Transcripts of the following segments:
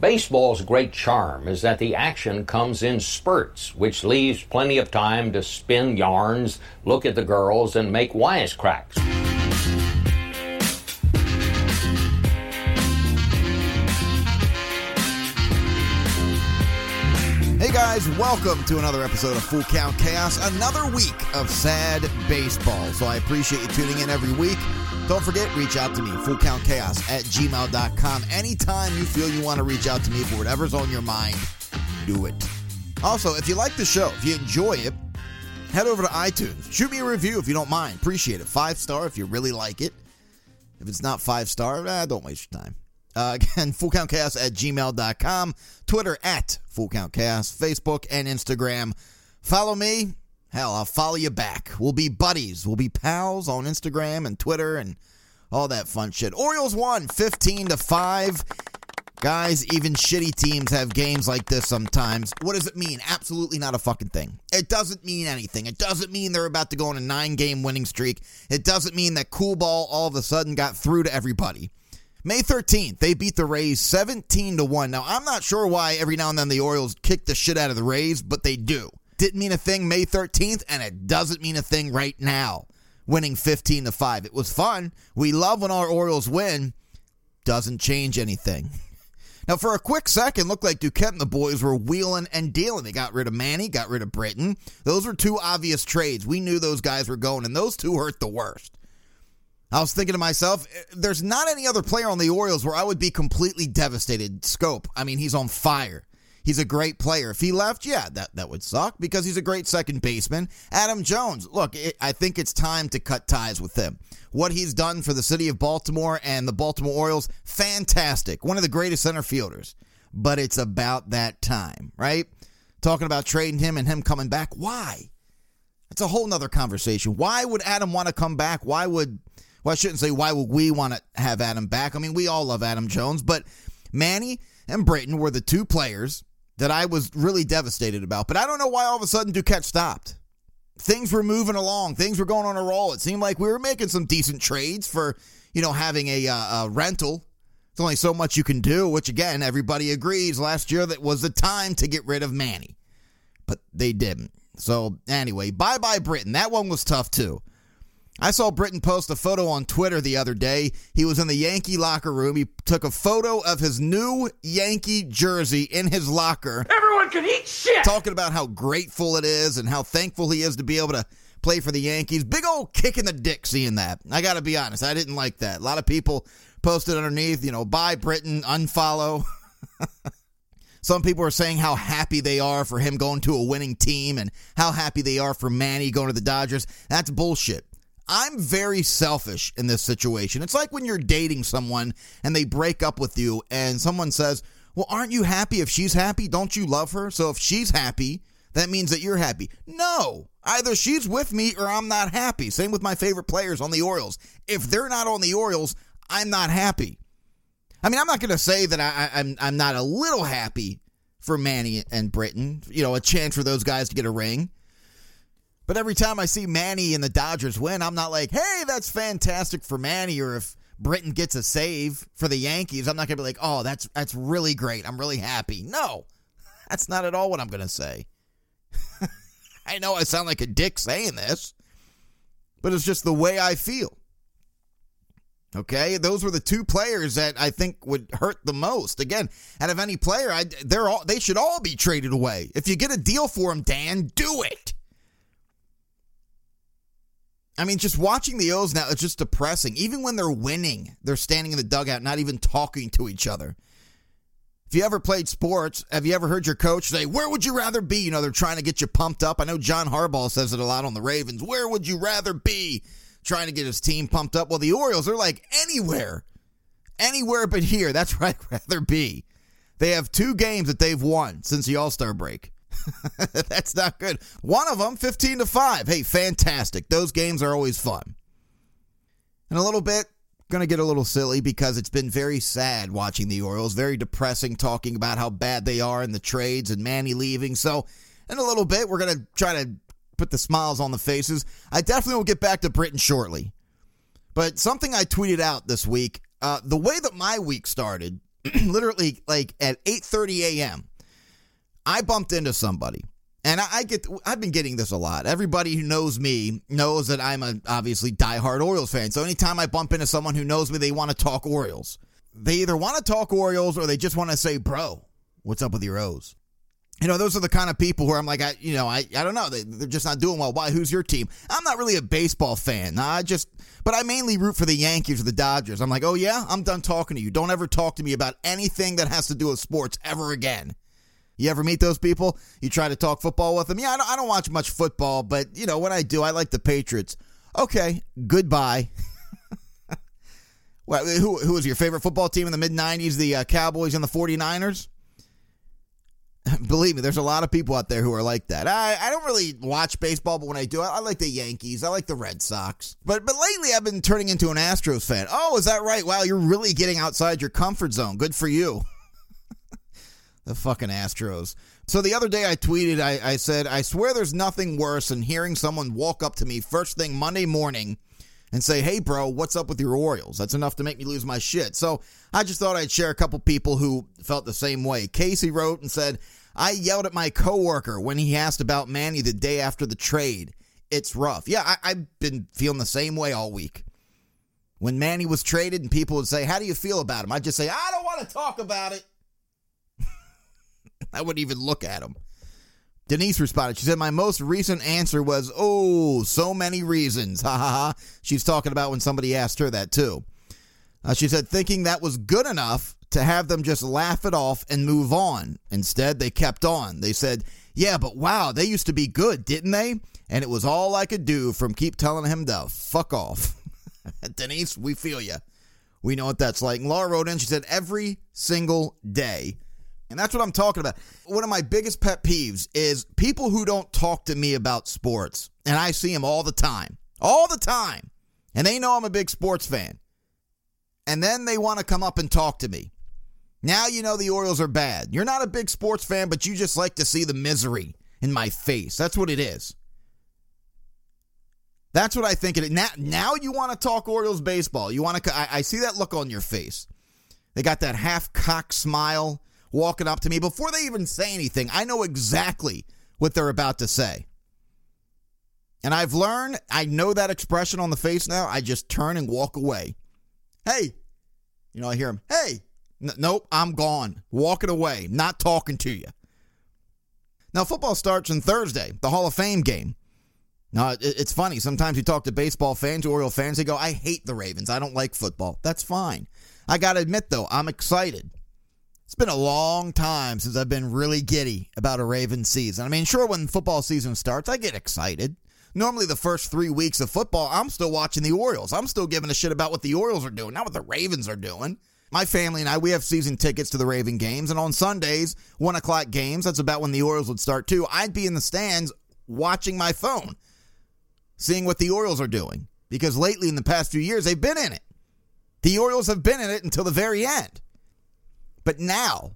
Baseball's great charm is that the action comes in spurts, which leaves plenty of time to spin yarns, look at the girls, and make wisecracks. Guys, welcome to another episode of Full Count Chaos, another week of sad baseball. So I appreciate you tuning in every week. Don't forget, reach out to me, fullcountchaos at gmail.com. Anytime you feel you want to reach out to me for whatever's on your mind, do it. Also, if you like the show, if you enjoy it, head over to iTunes. Shoot me a review if you don't mind. Appreciate it. Five star if you really like it. If it's not five star, eh, don't waste your time. Uh, again, fullcountchaos at gmail.com, Twitter at fullcountchaos, Facebook and Instagram. Follow me. Hell, I'll follow you back. We'll be buddies. We'll be pals on Instagram and Twitter and all that fun shit. Orioles won 15 to 5. Guys, even shitty teams have games like this sometimes. What does it mean? Absolutely not a fucking thing. It doesn't mean anything. It doesn't mean they're about to go on a nine game winning streak. It doesn't mean that Coolbaugh all of a sudden got through to everybody. May 13th, they beat the Rays 17 to 1. Now, I'm not sure why every now and then the Orioles kick the shit out of the Rays, but they do. Didn't mean a thing May 13th, and it doesn't mean a thing right now, winning 15 to 5. It was fun. We love when our Orioles win. Doesn't change anything. Now, for a quick second, looked like Duquette and the boys were wheeling and dealing. They got rid of Manny, got rid of Britton. Those were two obvious trades. We knew those guys were going, and those two hurt the worst. I was thinking to myself, eh, there's not any other player on the Orioles where I would be completely devastated. Schoop. I mean, he's on fire. He's a great player. If he left, yeah, that, that would suck because he's a great second baseman. Adam Jones, look, it, I think it's time to cut ties with him. What he's done for the city of Baltimore and the Baltimore Orioles, fantastic. One of the greatest center fielders. But it's about that time, right? Talking about trading him and him coming back. Why? That's a whole nother conversation. Why would Adam want to come back? Why would well, I shouldn't say why would we want to have Adam back. I mean, we all love Adam Jones, but Manny and Britton were the two players that I was really devastated about. But I don't know why all of a sudden Duquette stopped. Things were moving along. Things were going on a roll. It seemed like we were making some decent trades for, you know, having a, uh, a rental. It's only so much you can do, which again, everybody agrees last year that was the time to get rid of Manny. But they didn't. So anyway, bye bye Britton. That one was tough too. I saw Britton post a photo on Twitter the other day. He was in the Yankee locker room. He took a photo of his new Yankee jersey in his locker. Everyone can eat shit! Talking about how grateful it is and how thankful he is to be able to play for the Yankees. Big old kick in the dick seeing that. I got to be honest, I didn't like that. A lot of people posted underneath, you know, bye Britton, unfollow. Some people are saying how happy they are for him going to a winning team and how happy they are for Manny going to the Dodgers. That's bullshit. I'm very selfish in this situation. It's like when you're dating someone and they break up with you and someone says, Well, aren't you happy if she's happy? Don't you love her? So if she's happy, that means that you're happy. No. Either she's with me or I'm not happy. Same with my favorite players on the Orioles. If they're not on the Orioles, I'm not happy. I mean, I'm not going to say that I, I'm I'm not a little happy for Manny and Britton. You know, a chance for those guys to get a ring. But every time I see Manny and the Dodgers win, I'm not like, hey, that's fantastic for Manny. Or if Britton gets a save for the Yankees, I'm not going to be like, oh, that's that's really great. I'm really happy. No, that's not at all what I'm going to say. I know I sound like a dick saying this, but it's just the way I feel. Okay, those were the two players that I think would hurt the most. Again, out of any player, I, they're all they should all be traded away. If you get a deal for them, Dan, do it. I mean, just watching the O's now, it's just depressing. Even when they're winning, they're standing in the dugout, not even talking to each other. If you ever played sports, have you ever heard your coach say, Where would you rather be? You know, they're trying to get you pumped up. I know John Harbaugh says it a lot on the Ravens. Where would you rather be? Trying to get his team pumped up. Well, the Orioles are like, Anywhere. Anywhere but here. That's where I'd rather be. They have two games that they've won since the All Star break. That's not good. One of them, 15 to 5. Hey, fantastic. Those games are always fun. In a little bit, going to get a little silly because it's been very sad watching the Orioles. Very depressing talking about how bad they are in the trades and Manny leaving. So, in a little bit, we're going to try to put the smiles on the faces. I definitely will get back to Britton shortly. But something I tweeted out this week uh, the way that my week started literally like at 8:30 a.m. I bumped into somebody. And I, I get, I've been getting this a lot. Everybody who knows me knows that I'm a obviously diehard Orioles fan. So anytime I bump into someone who knows me, they want to talk Orioles. They either want to talk Orioles or they just want to say, "Bro, what's up with your O's?" You know, those are the kind of people where I'm like, I, you know, I, I don't know, they, they're just not doing well. Why? Who's your team? I'm not really a baseball fan. I just, but I mainly root for the Yankees or the Dodgers. I'm like, oh yeah, I'm done talking to you. Don't ever talk to me about anything that has to do with sports ever again. You ever meet those people? You try to talk football with them? Yeah, I don't, I don't watch much football, but you know when I do, I like the Patriots. Okay, goodbye. well, who who was your favorite football team in the mid '90s? The uh, Cowboys and the 49ers. Believe me, there's a lot of people out there who are like that. I, I don't really watch baseball, but when I do, I, I like the Yankees. I like the Red Sox. But but lately, I've been turning into an Astros fan. Oh, is that right? Wow, you're really getting outside your comfort zone. Good for you. The fucking Astros. So the other day I tweeted, I, I said, I swear there's nothing worse than hearing someone walk up to me first thing Monday morning and say, hey, bro, what's up with your Orioles? That's enough to make me lose my shit. So I just thought I'd share a couple people who felt the same way. Casey wrote and said, I yelled at my coworker when he asked about Manny the day after the trade. It's rough. Yeah, I, I've been feeling the same way all week. When Manny was traded and people would say, How do you feel about him? I'd just say, I don't want to talk about it. I wouldn't even look at him. Denise responded. She said, My most recent answer was, Oh, so many reasons. Ha ha ha. She's talking about when somebody asked her that, too. Uh, she said, thinking that was good enough to have them just laugh it off and move on. Instead, they kept on. They said, Yeah, but wow, they used to be good, didn't they? And it was all I could do from keep telling him to fuck off. Denise, we feel you. We know what that's like. And Laura wrote in, she said, Every single day and that's what I'm talking about. One of my biggest pet peeves is people who don't talk to me about sports. And I see them all the time. All the time. And they know I'm a big sports fan. And then they want to come up and talk to me. Now you know the Orioles are bad. You're not a big sports fan, but you just like to see the misery in my face. That's what it is. That's what I think it is. Now, now you want to talk Orioles baseball. You want to. I, I see that look on your face. They got that half cock smile walking up to me before they even say anything. I know exactly what they're about to say. And I've learned, I know that expression on the face now. I just turn and walk away. Hey, you know, I hear him, hey, N- nope, I'm gone, walking away, not talking to you. Now, football starts on Thursday, the Hall of Fame game. Now, it's funny. Sometimes you talk to baseball fans, Oriole fans, they go, I hate the Ravens. I don't like football. That's fine. I got to admit, though, I'm excited. It's been a long time since I've been really giddy about a Ravens season. I mean, sure, when football season starts, I get excited. Normally, the first three weeks of football, I'm still watching the Orioles. I'm still giving a shit about what the Orioles are doing, not what the Ravens are doing. My family and I, we have season tickets to the Raven games, and on Sundays, one o'clock games, that's about when the Orioles would start too. I'd be in the stands watching my phone, seeing what the Orioles are doing. Because lately, in the past few years, they've been in it. The Orioles have been in it until the very end. But now,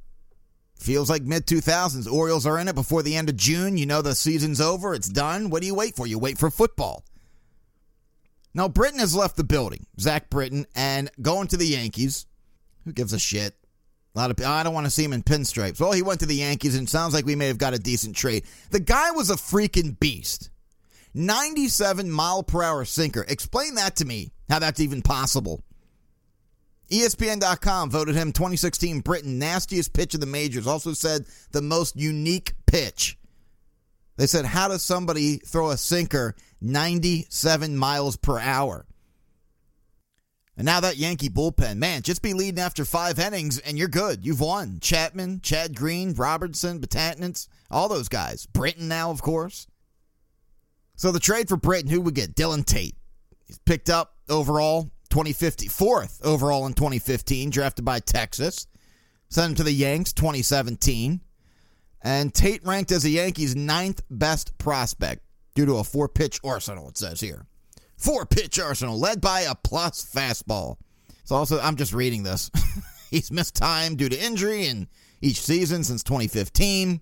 feels like mid 2000s. Orioles are in it before the end of June. You know the season's over, it's done. What do you wait for? You wait for football. Now, Britton has left the building, Zach Britton, and going to the Yankees. Who gives a shit? A lot of I don't want to see him in pinstripes. Well, he went to the Yankees, and sounds like we may have got a decent trade. The guy was a freaking beast. 97 mile per hour sinker. Explain that to me, how that's even possible. ESPN.com voted him 2016 Britton nastiest pitch of the majors. Also said the most unique pitch. They said, How does somebody throw a sinker 97 miles per hour? And now that Yankee bullpen, man, just be leading after five innings and you're good. You've won. Chapman, Chad Green, Robertson, Betances, all those guys. Britton now, of course. So the trade for Britton, who would get? Dylan Tate. He's picked up overall 2015, fourth overall in 2015, drafted by Texas. Sent him to the Yanks 2017. And Tate ranked as the Yankees' ninth best prospect due to a four pitch arsenal, it says here. Four pitch arsenal led by a plus fastball. So also, I'm just reading this. He's missed time due to injury in each season since 2015.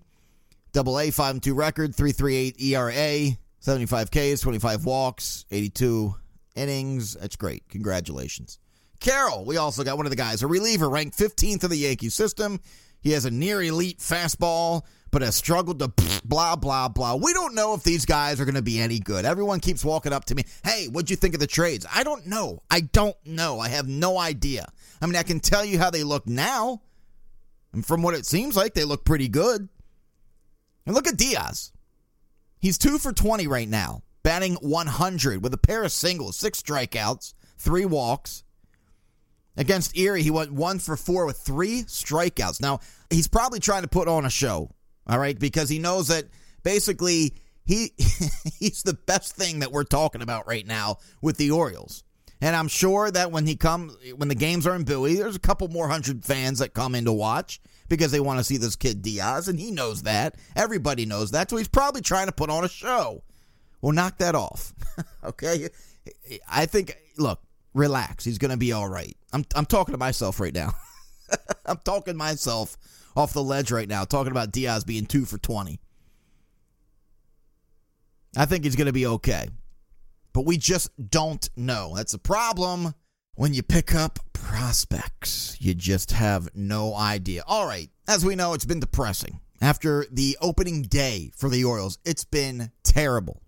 Double A 5 2 record, 338 ERA, 75 Ks, 25 walks, 82 innings. That's great. Congratulations. Carroll, we also got one of the guys, a reliever ranked 15th in the Yankee system. He has a near elite fastball, but has struggled to blah, blah, blah. We don't know if these guys are going to be any good. Everyone keeps walking up to me, hey, what'd you think of the trades? I don't know. I don't know. I have no idea. I mean, I can tell you how they look now. And from what it seems like, they look pretty good. And look at Diaz. He's two for 20 right now, batting 100 with a pair of singles, six strikeouts, three walks. Against Erie, he went one for four with three strikeouts. Now, he's probably trying to put on a show, all right, because he knows that basically he he's the best thing that we're talking about right now with the Orioles. And I'm sure that when he comes when the games are in Bowie, there's a couple more hundred fans that come in to watch because they want to see this kid Diaz, and he knows that. Everybody knows that. So he's probably trying to put on a show. Well, knock that off. okay? I think look, relax. He's going to be all right. I'm I'm talking to myself right now. I'm talking myself off the ledge right now, talking about Diaz being 2 for 20. I think he's going to be okay. But we just don't know. That's a problem when you pick up prospects. You just have no idea. All right, as we know, it's been depressing. After the opening day for the Orioles, it's been terrible.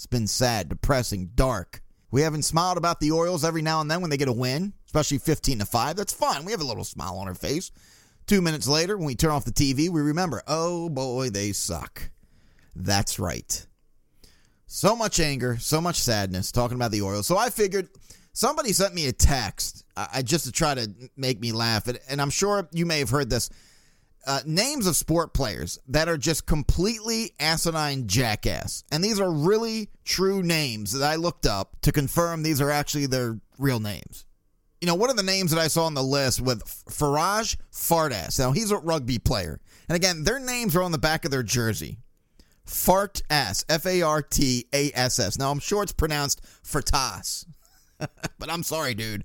It's been sad, depressing, dark. We haven't smiled about the Orioles every now and then when they get a win, especially 15 to 5. That's fine. We have a little smile on our face. Two minutes later, when we turn off the TV, we remember, oh boy, they suck. That's right. So much anger, so much sadness talking about the Orioles. So I figured somebody sent me a text uh, just to try to make me laugh. And, and I'm sure you may have heard this. Uh, names of sport players that are just completely asinine jackass. And these are really true names that I looked up to confirm these are actually their real names. You know, one of the names that I saw on the list with Faraj Fartass. Now, he's a rugby player. And again, their names are on the back of their jersey. Fart ass, F A R T A S S. Now, I'm sure it's pronounced Fartas, but I'm sorry, dude.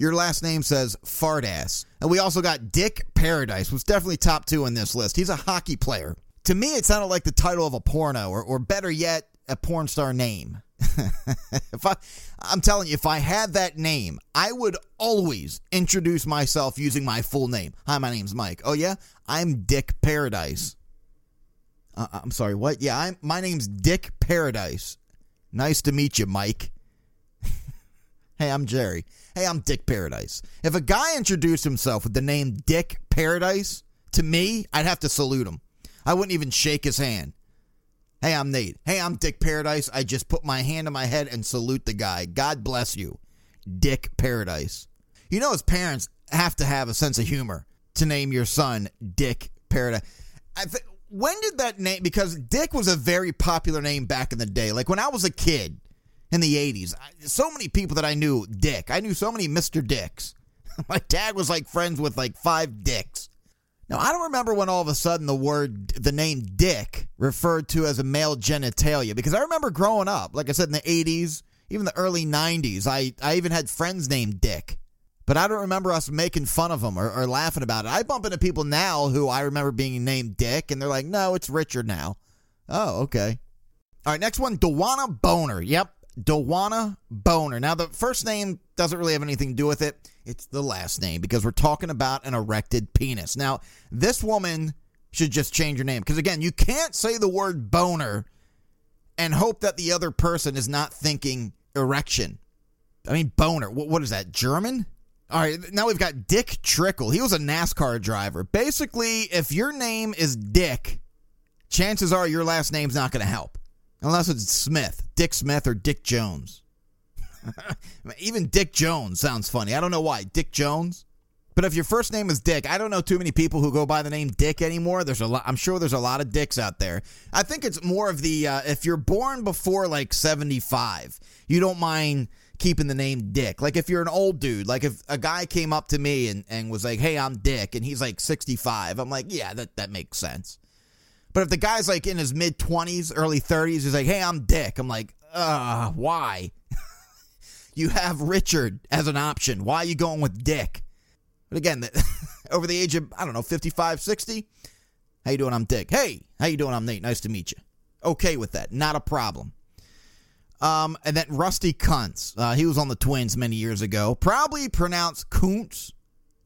Your last name says fart ass. And we also got Dick Paradise, who's definitely top two in this list. He's a hockey player. To me, it sounded like the title of a porno, or, or better yet, a porn star name. if I, I'm telling you, if I had that name, I would always introduce myself using my full name. Hi, my name's Mike. Oh yeah, I'm Dick Paradise. Uh, I'm sorry, what? Yeah, I'm. My name's Dick Paradise. Nice to meet you, Mike. hey, I'm Jerry. Hey, I'm Dick Paradise. If a guy introduced himself with the name Dick Paradise, to me, I'd have to salute him. I wouldn't even shake his hand. Hey, I'm Nate. Hey, I'm Dick Paradise. I just put my hand on my head and salute the guy. God bless you, Dick Paradise. You know, his parents have to have a sense of humor to name your son Dick Paradise. Th- when did that name? Because Dick was a very popular name back in the day. Like when I was a kid, in the 80s. So many people that I knew, Dick. I knew so many Mr. Dicks. My dad was like friends with like five dicks. Now, I don't remember when all of a sudden the word, the name Dick referred to as a male genitalia because I remember growing up, like I said, in the 80s, even the early 90s, I, I even had friends named Dick. But I don't remember us making fun of them or, or laughing about it. I bump into people now who I remember being named Dick, and they're like, no, it's Richard now. Oh, okay. All right, next one, Dewana Boner. Yep, Dewana Boner. Now, the first name doesn't really have anything to do with it. It's the last name because we're talking about an erected penis. Now, this woman should just change her name because, again, you can't say the word boner and hope that the other person is not thinking erection. I mean, boner. What, what is that, German? All right, now we've got Dick Trickle. He was a NASCAR driver. Basically, if your name is Dick, chances are your last name's not going to help. Unless it's Smith, Dick Smith or Dick Jones. Even Dick Jones sounds funny. I don't know why. Dick Jones? But if your first name is Dick, I don't know too many people who go by the name Dick anymore. There's a lot. I'm sure there's a lot of Dicks out there. I think it's more of the uh, if you're born before like 75, you don't mind keeping the name Dick. Like if you're an old dude, like if a guy came up to me and, and was like, "Hey, I'm Dick," and he's like 65, I'm like, yeah, that that makes sense. But if the guy's like in his mid 20s, early 30s, he's like, hey, I'm Dick. I'm like, uh, why? you have Richard as an option. Why are you going with Dick? But again, over the age of, I don't know, 55, 60, how you doing? I'm Dick. Hey, how you doing? I'm Nate. Nice to meet you. Okay with that. Not a problem. Um, and then Rusty Kuntz. Uh, he was on the Twins many years ago. Probably pronounced Kuntz,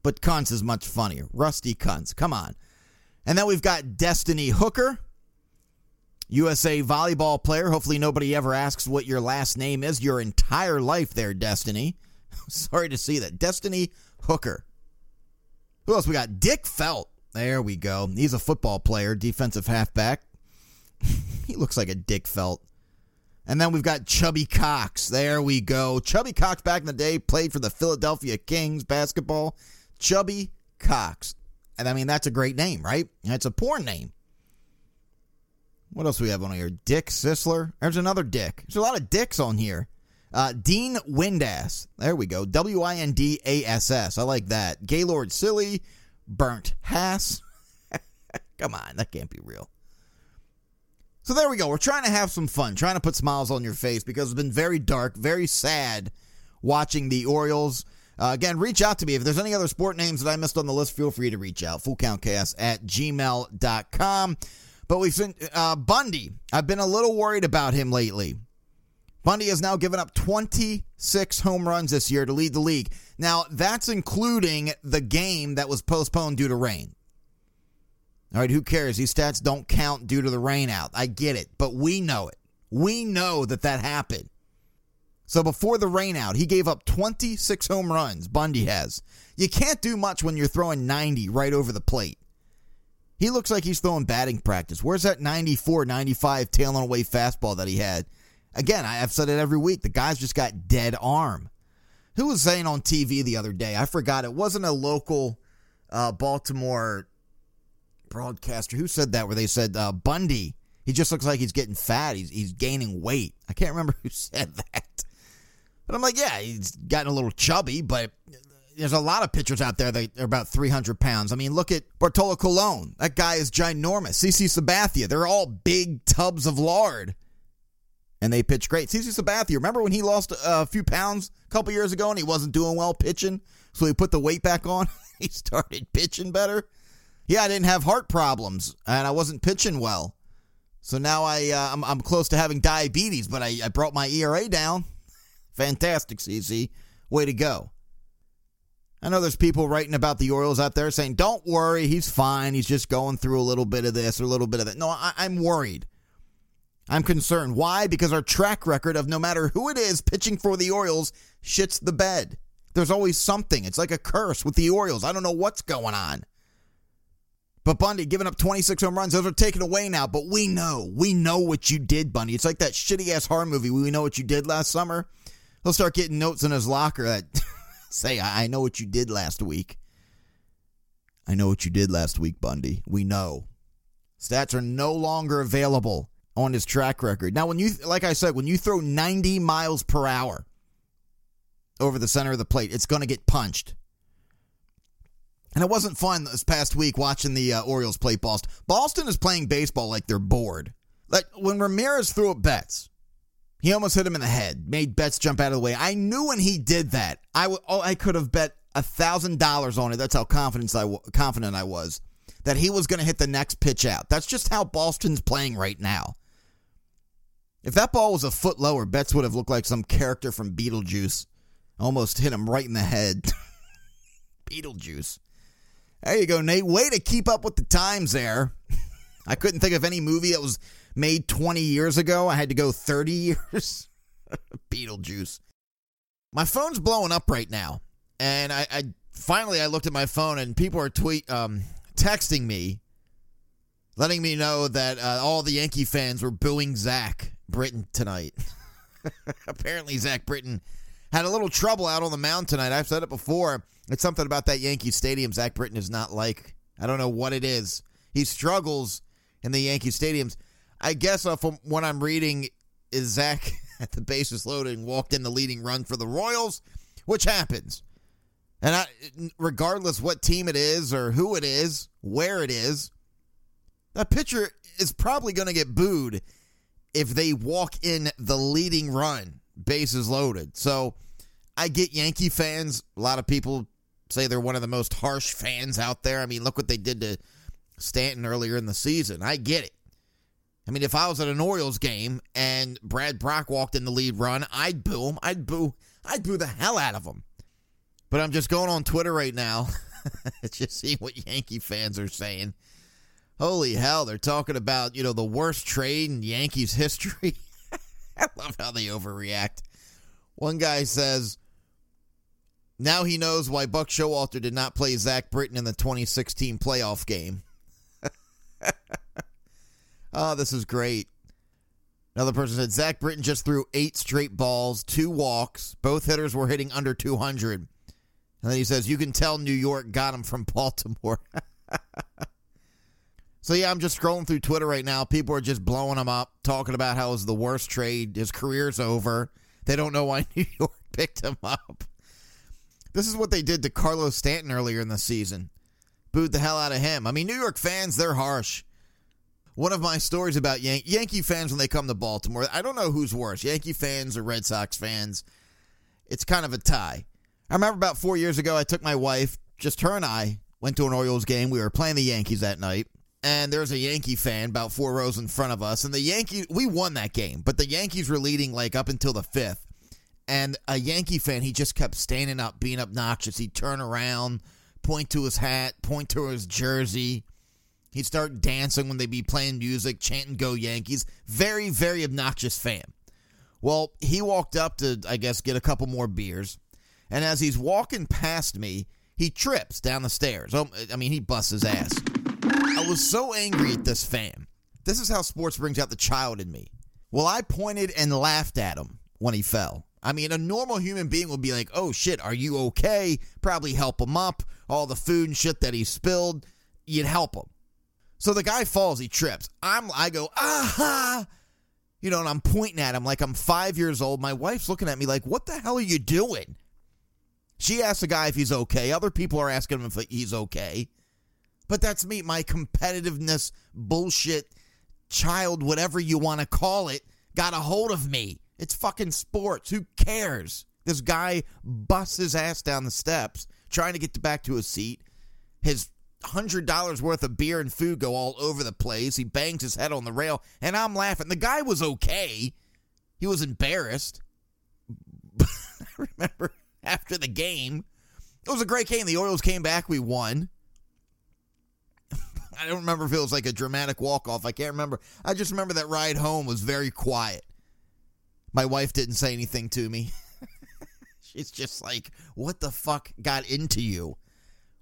but Kuntz is much funnier. Rusty Kuntz. Come on. And then we've got Destiny Hooker, USA volleyball player. Hopefully, nobody ever asks what your last name is your entire life there, Destiny. Sorry to see that. Destiny Hooker. Who else we got? Dick Felt. There we go. He's a football player, defensive halfback. he looks like a Dick Felt. And then we've got Chubby Cox. There we go. Chubby Cox back in the day played for the Philadelphia Kings basketball. Chubby Cox. And I mean, that's a great name, right? That's a porn name. What else we have on here? Dick Sisler. There's another Dick. There's a lot of dicks on here. Uh, Dean Windass. There we go. W I N D A S S. I like that. Gaylord Silly. Burnt Hass. Come on, that can't be real. So there we go. We're trying to have some fun, trying to put smiles on your face because it's been very dark, very sad watching the Orioles. Uh, again, reach out to me. If there's any other sport names that I missed on the list, feel free to reach out. FullCountChaos at gmail.com. But we've seen uh, Bundy. I've been a little worried about him lately. Bundy has now given up 26 home runs this year to lead the league. Now, that's including the game that was postponed due to rain. All right, who cares? These stats don't count due to the rain out. I get it, but we know it. We know that that happened. So before the rainout, he gave up 26 home runs. Bundy has. You can't do much when you're throwing 90 right over the plate. He looks like he's throwing batting practice. Where's that 94, 95 tailing away fastball that he had? Again, I've said it every week. The guy's just got dead arm. Who was saying on TV the other day? I forgot. It wasn't a local uh, Baltimore broadcaster who said that where they said uh, Bundy he just looks like he's getting fat he's he's gaining weight I can't remember who said that but I'm like yeah he's gotten a little chubby but there's a lot of pitchers out there that are about 300 pounds. I mean look at Bartolo Colon. That guy is ginormous. CC Sabathia they're all big tubs of lard. And they pitch great. CC Sabathia remember when he lost a few pounds a couple years ago and he wasn't doing well pitching? So he put the weight back on he started pitching better? Yeah, I didn't have heart problems and I wasn't pitching well. So now I uh, I'm, I'm close to having diabetes, but I, I brought my ERA down. Fantastic, CC. Way to go. I know there's people writing about the Orioles out there saying, don't worry, he's fine. He's just going through a little bit of this or a little bit of that. No, I, I'm worried. I'm concerned. Why? Because our track record of no matter who it is pitching for the Orioles shits the bed. There's always something. It's like a curse with the Orioles. I don't know what's going on. But Bundy giving up 26 home runs, those are taken away now. But we know, we know what you did, Bundy. It's like that shitty ass horror movie. We know what you did last summer. He'll start getting notes in his locker that say, I know what you did last week. I know what you did last week, Bundy. We know. Stats are no longer available on his track record. Now, when you, like I said, when you throw 90 miles per hour over the center of the plate, it's going to get punched. And it wasn't fun this past week watching the uh, Orioles play Boston. Boston is playing baseball like they're bored. Like when Ramirez threw at Betts, he almost hit him in the head, made Betts jump out of the way. I knew when he did that, I, w- oh, I could have bet thousand dollars on it. That's how confident I w- confident I was that he was going to hit the next pitch out. That's just how Boston's playing right now. If that ball was a foot lower, Betts would have looked like some character from Beetlejuice. Almost hit him right in the head. Beetlejuice. There you go, Nate. Way to keep up with the times there. I couldn't think of any movie that was made 20 years ago. I had to go 30 years. Beetlejuice. My phone's blowing up right now. And I, I, finally I looked at my phone and people are tweet um, texting me letting me know that uh, all the Yankee fans were booing Zach Britton tonight. Apparently Zach Britton had a little trouble out on the mound tonight. I've said it before. It's something about that Yankee Stadium Zach Britton is not like. I don't know what it is. He struggles in the Yankee Stadiums. I guess uh, from what I'm reading, is Zach at the bases loaded walked in the leading run for the Royals, which happens. And I, regardless what team it is or who it is, where it is, that pitcher is probably going to get booed if they walk in the leading run, bases loaded. So I get Yankee fans. A lot of people say they're one of the most harsh fans out there. I mean, look what they did to Stanton earlier in the season. I get it. I mean, if I was at an Orioles game and Brad Brach walked in the lead run, I'd boo him. I'd boo. I'd boo the hell out of him. But I'm just going on Twitter right now, just see what Yankee fans are saying. Holy hell, they're talking about you know the worst trade in Yankees history. I love how they overreact. One guy says, now he knows why Buck Showalter did not play Zach Britton in the 2016 playoff game. Oh, this is great. Another person said Zach Britton just threw eight straight balls, two walks. Both hitters were hitting under 200. And then he says, You can tell New York got him from Baltimore. so, yeah, I'm just scrolling through Twitter right now. People are just blowing him up, talking about how it was the worst trade. His career's over. They don't know why New York picked him up. This is what they did to Carlos Stanton earlier in the season. Booed the hell out of him. I mean, New York fans, they're harsh. One of my stories about Yan- Yankee fans when they come to Baltimore, I don't know who's worse, Yankee fans or Red Sox fans. It's kind of a tie. I remember about four years ago, I took my wife, just her and I, went to an Orioles game. We were playing the Yankees that night and there was a Yankee fan about four rows in front of us, and the Yankees we won that game, but the Yankees were leading like up until the fifth, and a Yankee fan he just kept standing up, being obnoxious. He'd turn around, point to his hat, point to his jersey. He'd start dancing when they'd be playing music, chanting "Go Yankees." Very, very obnoxious fan. Well, he walked up to, I guess, get a couple more beers, and as he's walking past me, he trips down the stairs. Oh, I mean, he busts his ass. I was so angry at this fan. This is how sports brings out the child in me. Well, I pointed and laughed at him when he fell. I mean, a normal human being would be like, oh shit, are you okay? Probably help him up. All the food and shit that he spilled, you'd help him. So the guy falls, he trips. I'm, I go, aha! You know, and I'm pointing at him like I'm five years old. My wife's looking at me like, what the hell are you doing? She asks the guy if he's okay. Other people are asking him if he's okay. But that's me, my competitiveness, bullshit, child, whatever you want to call it, got a hold of me. It's fucking sports. Who cares? This guy busts his ass down the steps trying to get back to his seat. His hundred dollars worth of beer and food go all over the place. He bangs his head on the rail, and I'm laughing. The guy was okay. He was embarrassed. I remember after the game, it was a great game. The Orioles came back. We won. I don't remember if it was like a dramatic walk off. I can't remember. I just remember that ride home was very quiet. My wife didn't say anything to me. She's just like, what the fuck got into you?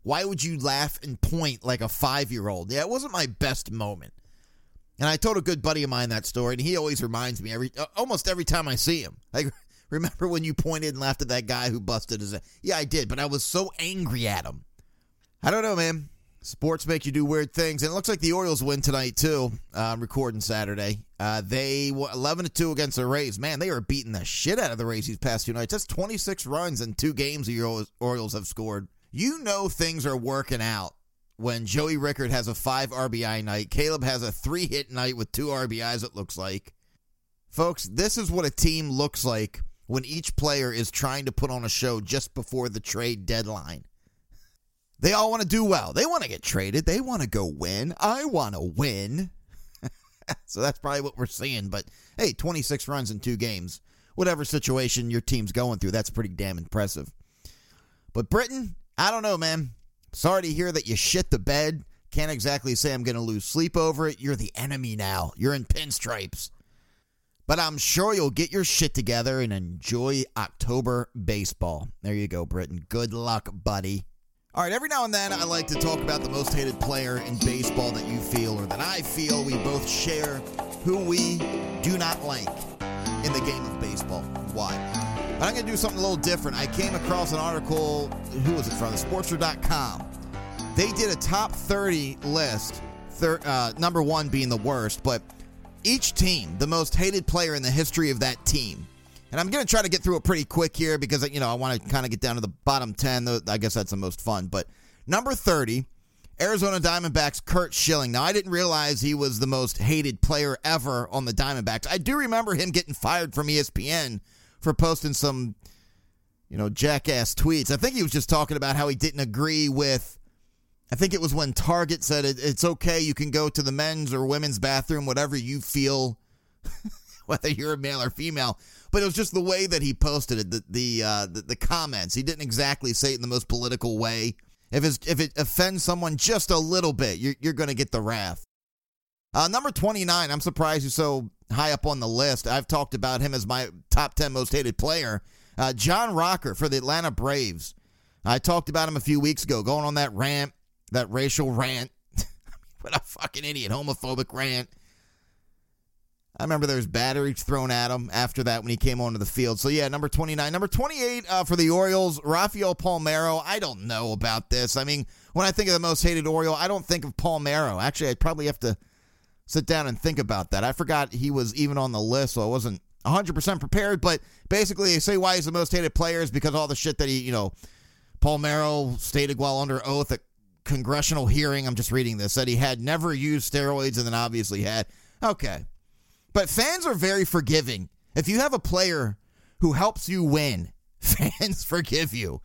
Why would you laugh and point like a five year old? Yeah, it wasn't my best moment. And I told a good buddy of mine that story, and he always reminds me every almost every time I see him. Like, remember when you pointed and laughed at that guy who busted his? Yeah, I did, but I was so angry at him. I don't know, man. Sports make you do weird things, and it looks like the Orioles win tonight too. Uh, recording Saturday, uh, they eleven to two against the Rays. Man, they are beating the shit out of the Rays these past two nights. That's twenty six runs in two games the Orioles have scored. You know things are working out when Joey Rickard has a five RBI night. Caleb has a three hit night with two RBIs. It looks like, folks. This is what a team looks like when each player is trying to put on a show just before the trade deadline. They all want to do well. They want to get traded. They want to go win. I want to win. so that's probably what we're seeing. But hey, 26 runs in two games. Whatever situation your team's going through, that's pretty damn impressive. But Britton, I don't know, man. Sorry to hear that you shit the bed. Can't exactly say I'm going to lose sleep over it. You're the enemy now. You're in pinstripes. But I'm sure you'll get your shit together and enjoy October baseball. There you go, Britton. Good luck, buddy. All right, every now and then I like to talk about the most hated player in baseball that you feel or that I feel we both share who we do not like in the game of baseball. Why? But I'm going to do something a little different. I came across an article, who was it from? Sportster.com. They did a top 30 list, thir- uh, number one being the worst, but each team, the most hated player in the history of that team. And I'm going to try to get through it pretty quick here because, you know, I want to kind of get down to the bottom 10. I guess that's the most fun. But number 30, Arizona Diamondbacks Curt Schilling. Now, I didn't realize he was the most hated player ever on the Diamondbacks. I do remember him getting fired from ESPN for posting some, you know, jackass tweets. I think he was just talking about how he didn't agree with I think it was when Target said it, it's okay, you can go to the men's or women's bathroom, whatever you feel, whether you're a male or female. But it was just the way that he posted it, the the, uh, the the comments. He didn't exactly say it in the most political way. If it's, if it offends someone just a little bit, you're you're going to get the wrath. Uh, number 29, I'm surprised he's so high up on the list. I've talked about him as my top 10 most hated player. Uh, John Rocker for the Atlanta Braves. I talked about him a few weeks ago, going on that rant, that racial rant. what a fucking idiot, homophobic rant. I remember there was batteries thrown at him after that when he came onto the field. So yeah, number 29. Number 28 uh, for the Orioles, Rafael Palmeiro. I don't know about this. I mean, when I think of the most hated Oriole, I don't think of Palmeiro. Actually, I'd probably have to sit down and think about that. I forgot he was even on the list, so I wasn't 100% prepared. But basically, they say why he's the most hated player is because all the shit that he, you know, Palmeiro stated while under oath at congressional hearing. I'm just reading this that he had never used steroids and then obviously had. Okay. But fans are very forgiving. If you have a player who helps you win, fans forgive you.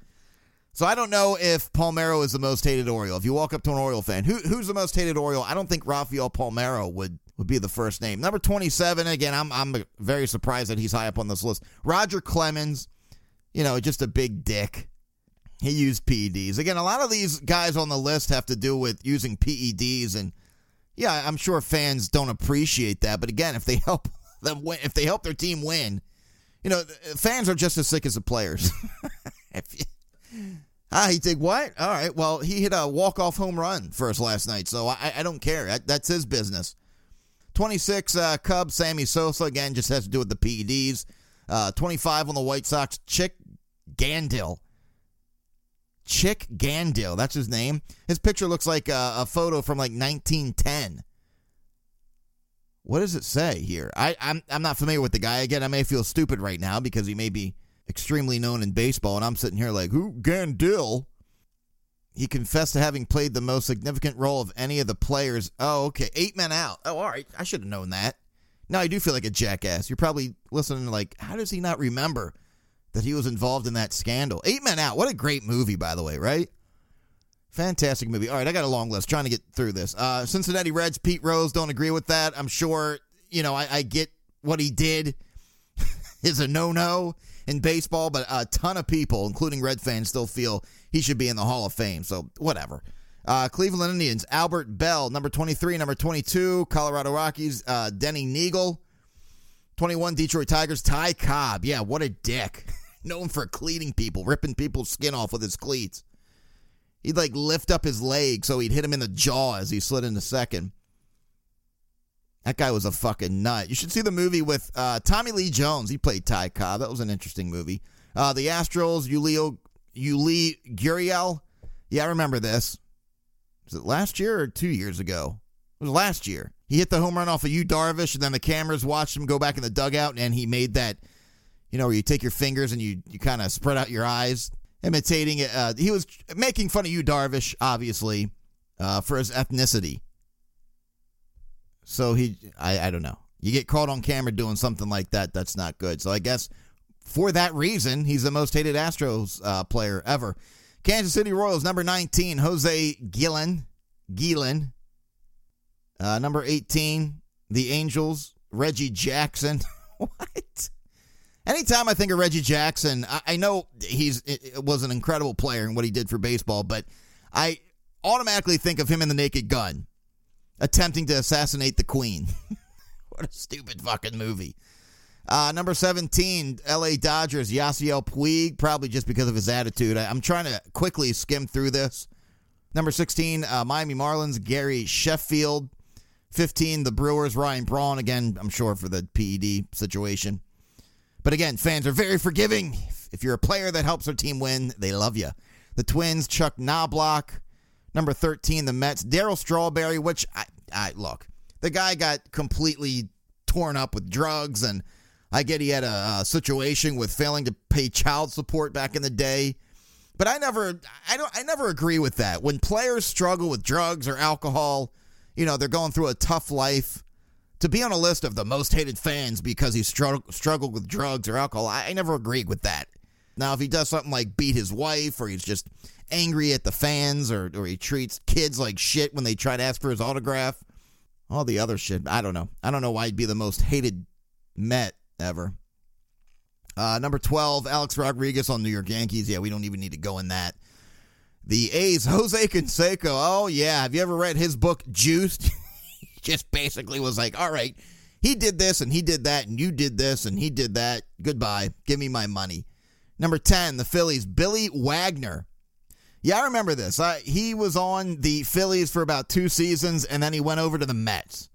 So I don't know if Palmeiro is the most hated Oriole. If you walk up to an Oriole fan, who, who's the most hated Oriole? I don't think Rafael Palmeiro would would be the first name. Number 27, again, I'm I'm very surprised that he's high up on this list. Roger Clemens, you know, just a big dick. He used PEDs. Again, a lot of these guys on the list have to do with using PEDs and yeah, I'm sure fans don't appreciate that, but again, if they help them win, if they help their team win, you know, fans are just as sick as the players. you, ah, he did what? All right. Well, he hit a walk-off home run for us last night, so I, I don't care. That, that's his business. 26 uh, Cubs, Sammy Sosa again just has to do with the PEDs. Uh, 25 on the White Sox, Chick Gandil. Chick Gandil, that's his name. His picture looks like a, a, photo from like 1910. What does it say here? I, I'm I'm not familiar with the guy. Again, I may feel stupid right now because he may be extremely known in baseball, and I'm sitting here like, who Gandil? He confessed to having played the most significant role of any of the players. Oh, okay, eight men out. Oh, all right, I should have known that. Now I do feel like a jackass. You're probably listening like, how does he not remember that he was involved in that scandal? Eight men out. What a great movie, by the way, right? Fantastic movie. All right, I got a long list trying to get through this. Uh, Cincinnati Reds, Pete Rose, don't agree with that. I'm sure, you know, I, I get what he did is a no no in baseball, but a ton of people, including Red fans, still feel he should be in the Hall of Fame. So whatever. Uh, Cleveland Indians, Albert Belle, number 23, number 22, Colorado Rockies, uh, Denny Neagle, 21, Detroit Tigers, Ty Cobb. Yeah, what a dick. Known for cleating people, ripping people's skin off with his cleats. He'd like lift up his leg so he'd hit him in the jaw as he slid into second. That guy was a fucking nut. You should see the movie with uh, Tommy Lee Jones. He played Ty Cobb. That was an interesting movie. Uh, the Astros, Yulio, Yuli Gurriel. Yeah, I remember this. Was it last year or two years ago? It was last year. He hit the home run off of Yu Darvish, and then the cameras watched him go back in the dugout, and he made that, you know, where you take your fingers and you, you kind of spread out your eyes, imitating it. Uh, he was making fun of Yu Darvish, obviously, uh, for his ethnicity. So he, I, I don't know. You get caught on camera doing something like that, that's not good. So I guess for that reason, he's the most hated Astros uh, player ever. Kansas City Royals, number 19, Jose Guillen. Guillen. Uh, number 18, the Angels, Reggie Jackson. what? Anytime I think of Reggie Jackson, I, I know he's it was an incredible player and in what he did for baseball, but I automatically think of him in the Naked Gun attempting to assassinate the queen. what a stupid fucking movie. Uh, number 17, LA Dodgers, Yasiel Puig, probably just because of his attitude. I, am trying to quickly skim through this. Number 16, uh, Miami Marlins, Gary Sheffield. 15, the Brewers, Ryan Braun, again, I'm sure for the PED situation. But again, fans are very forgiving. If you're a player that helps their team win, they love you. The Twins, Chuck Knobloch. Number 13, the Mets, Darryl Strawberry, which I, I look, the guy got completely torn up with drugs, and I get he had a, a situation with failing to pay child support back in the day. But I never, I don't, I never agree with that. When players struggle with drugs or alcohol, you know, they're going through a tough life. To be on a list of the most hated fans because he struggled with drugs or alcohol, I, I never agreed with that. Now, if he does something like beat his wife or he's just angry at the fans or, or he treats kids like shit when they try to ask for his autograph, all the other shit, I don't know. I don't know why he'd be the most hated Met ever. Uh, number 12, Alex Rodriguez on New York Yankees. Yeah, we don't even need to go in that. The A's, Jose Canseco. Oh, yeah. Have you ever read his book, Juiced? just basically was like, all right, he did this and he did that and you did this and he did that. Goodbye. Give me my money. Number 10, the Phillies, Billy Wagner. Yeah, I remember this. Uh, he was on the Phillies for about two seasons and then he went over to the Mets.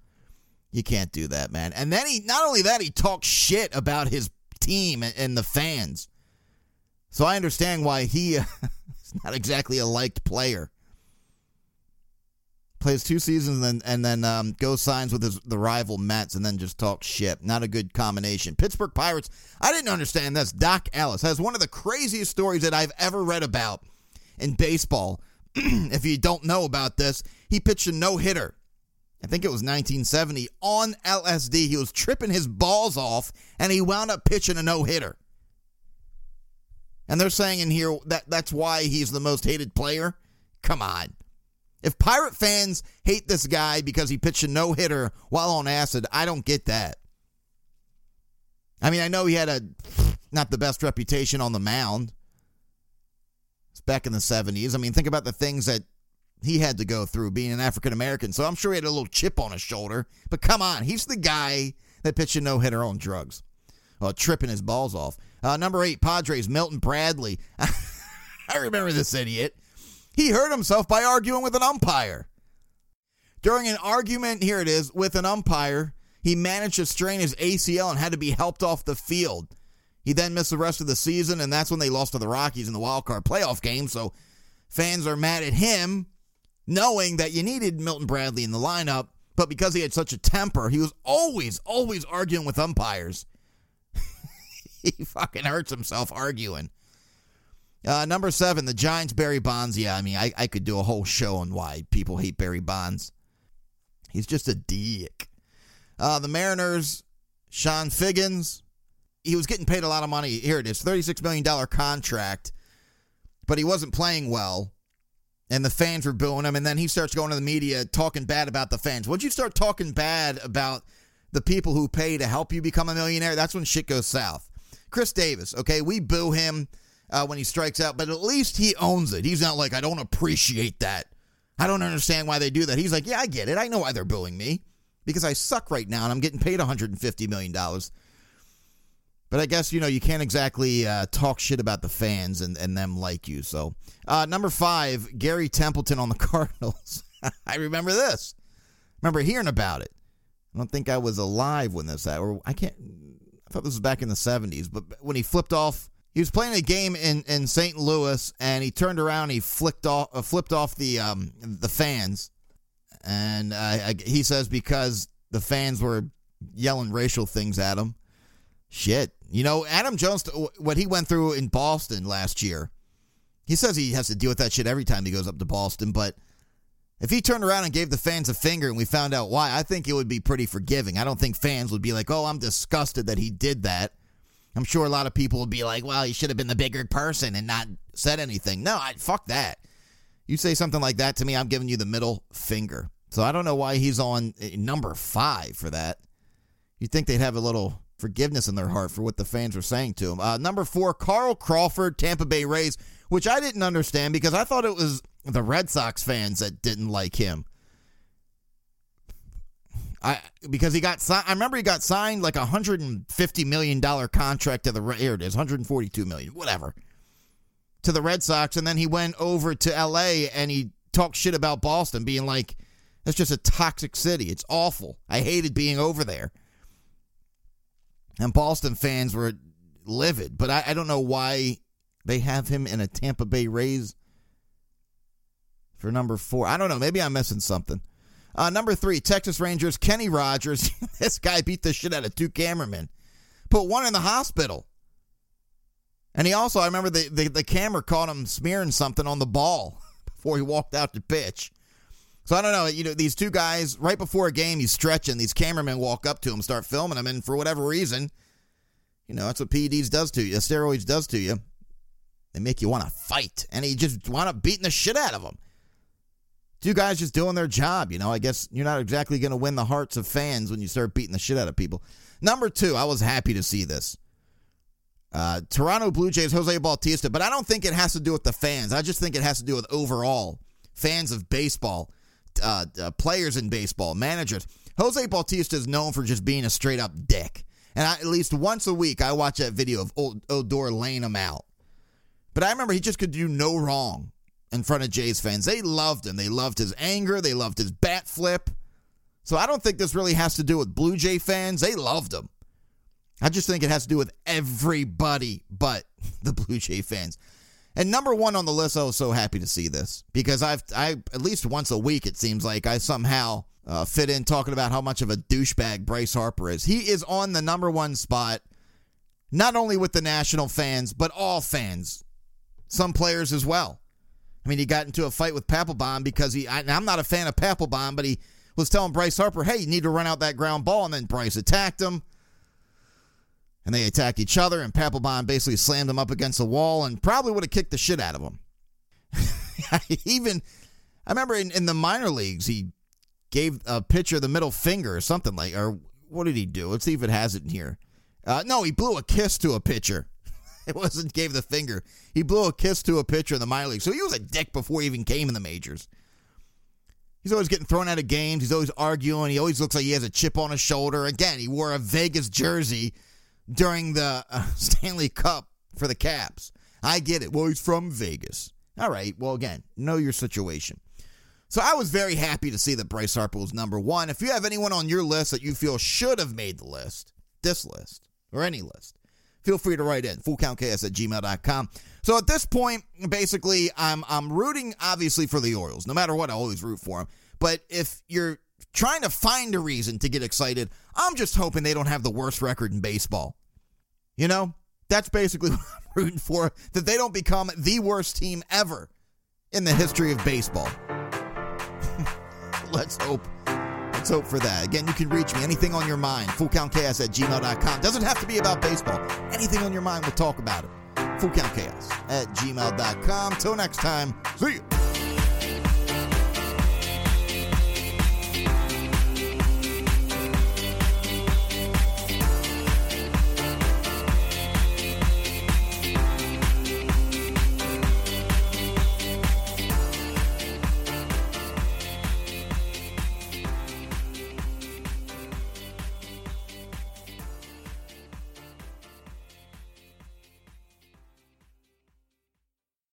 You can't do that, man. And then he, not only that, he talked shit about his team and the fans. So I understand why he is not exactly a liked player plays two seasons and then and then um, goes signs with his, the rival Mets and then just talks shit. Not a good combination. Pittsburgh Pirates. I didn't understand this. Dock Ellis has one of the craziest stories that I've ever read about in baseball. if you don't know about this, he pitched a no hitter. I think it was 1970 on LSD. He was tripping his balls off and he wound up pitching a no hitter. And they're saying in here that that's why he's the most hated player. Come on. If Pirate fans hate this guy because he pitched a no hitter while on acid, I don't get that. I mean, I know he had a not the best reputation on the mound. It's back in the 70s. I mean, think about the things that he had to go through being an African American. So I'm sure he had a little chip on his shoulder. But come on, he's the guy that pitched a no hitter on drugs. Tripping his balls off. Uh, number eight, Padres, Milton Bradley. I remember this idiot. He hurt himself by arguing with an umpire. During an argument, here it is, with an umpire, he managed to strain his ACL and had to be helped off the field. He then missed the rest of the season, and that's when they lost to the Rockies in the wild card playoff game. So fans are mad at him, knowing that you needed Milton Bradley in the lineup, but because he had such a temper, he was always, always arguing with umpires. he fucking hurts himself arguing. Uh, number seven, the Giants, Barry Bonds. Yeah, I mean, I, I could do a whole show on why people hate Barry Bonds. He's just a dick. Uh, the Mariners, Chone Figgins. He was getting paid a lot of money. Here it is $36 million contract, but he wasn't playing well. And the fans were booing him. And then he starts going to the media talking bad about the fans. Once you start talking bad about the people who pay to help you become a millionaire, that's when shit goes south. Chris Davis, okay, we boo him uh, when he strikes out, but at least he owns it. He's not like, I don't appreciate that. I don't understand why they do that. He's like, yeah, I get it. I know why they're booing me because I suck right now and I'm getting paid $150 million. But I guess, you know, you can't exactly uh, talk shit about the fans and, and them like you. So, uh, number five, Garry Templeton on the Cardinals. I remember this. Remember hearing about it. I don't think I was alive when this, or I can't, I thought this was back in the 70s, but when he flipped off he was playing a game in, in St. Louis, and he turned around. And he flicked off, uh, flipped off the um, the fans, and uh, I, he says because the fans were yelling racial things at him. Shit, you know, Adam Jones, what he went through in Boston last year. He says he has to deal with that shit every time he goes up to Boston, but if he turned around and gave the fans a finger and we found out why, I think it would be pretty forgiving. I don't think fans would be like, "Oh, I'm disgusted that he did that." I'm sure a lot of people would be like, well, you should have been the bigger person and not said anything. No, I fuck that. You say something like that to me, I'm giving you the middle finger. So I don't know why he's on eh, number five for that. You'd think they'd have a little forgiveness in their heart for what the fans were saying to him. Uh, number four, Carl Crawford, Tampa Bay Rays, which I didn't understand because I thought it was the Red Sox fans that didn't like him. I because he got signed. I remember he got signed like a hundred and fifty million dollar contract to the here it is, hundred and forty two million, whatever, to the Red Sox, and then he went over to L.A. and he talked shit about Boston, being like, "That's just a toxic city. It's awful. I hated being over there." And Boston fans were livid, but I, I don't know why they have him in a Tampa Bay Rays for number four. I don't know. Maybe I'm missing something. Uh, number three, Texas Rangers, Kenny Rogers. this guy beat the shit out of two cameramen. Put one in the hospital. And he also, I remember the, the, the camera caught him smearing something on the ball before he walked out to pitch. So I don't know. You know, these two guys, right before a game, he's stretching. These cameramen walk up to him, start filming him, and for whatever reason, you know, that's what PEDs does to you. Steroids does to you. They make you want to fight, and he just wound up beating the shit out of them. Two guys just doing their job, you know. I guess you're not exactly going to win the hearts of fans when you start beating the shit out of people. Number two, I was happy to see this. Uh, Toronto Blue Jays, Jose Bautista, but I don't think it has to do with the fans. I just think it has to do with overall fans of baseball, uh, uh, players in baseball, managers. Jose Bautista is known for just being a straight up dick. And I, at least once a week, I watch that video of old Odor laying him out. But I remember he just could do no wrong in front of Jays fans. They loved him. They loved his anger. They loved his bat flip. So I don't think this really has to do with Blue Jay fans. They loved him. I just think it has to do with everybody but the Blue Jay fans. And number one on the list, I was so happy to see this because I've I at least once a week it seems like I somehow uh, fit in talking about how much of a douchebag Bryce Harper is. He is on the number one spot, not only with the national fans but all fans, some players as well. I mean, he got into a fight with Papelbon because he. I, I'm not a fan of Papelbon, but he was telling Bryce Harper, "Hey, you need to run out that ground ball," and then Bryce attacked him and they attacked each other, and Papelbon basically slammed him up against the wall and probably would have kicked the shit out of him. Even, I remember in, in the minor leagues, he gave a pitcher the middle finger or something like, or what did he do? Let's see if it has it in here. Uh, no, he blew a kiss to a pitcher. it wasn't gave the finger. He blew a kiss to a pitcher in the minor league. So he was a dick before he even came in the majors. He's always getting thrown out of games. He's always arguing. He always looks like he has a chip on his shoulder. Again, he wore a Vegas jersey during the uh, Stanley Cup for the Caps. I get it. Well, he's from Vegas. All right. Well, again, know your situation. So I was very happy to see that Bryce Harper was number one. If you have anyone on your list that you feel should have made the list, this list, or any list, feel free to write in fullcountchaos at gmail.com. So at this point, basically, I'm I'm rooting obviously for the Orioles. No matter what, I always root for them. But if you're trying to find a reason to get excited. I'm just hoping they don't have the worst record in baseball. You know, that's basically what I'm rooting for that they don't become the worst team ever in the history of baseball. Let's hope. Let's hope for that. Again, you can reach me. Anything on your mind, fullcountchaos at gmail.com. Doesn't have to be about baseball. Anything on your mind, we'll talk about it. Fullcountchaos at gmail.com. Till next time, see you.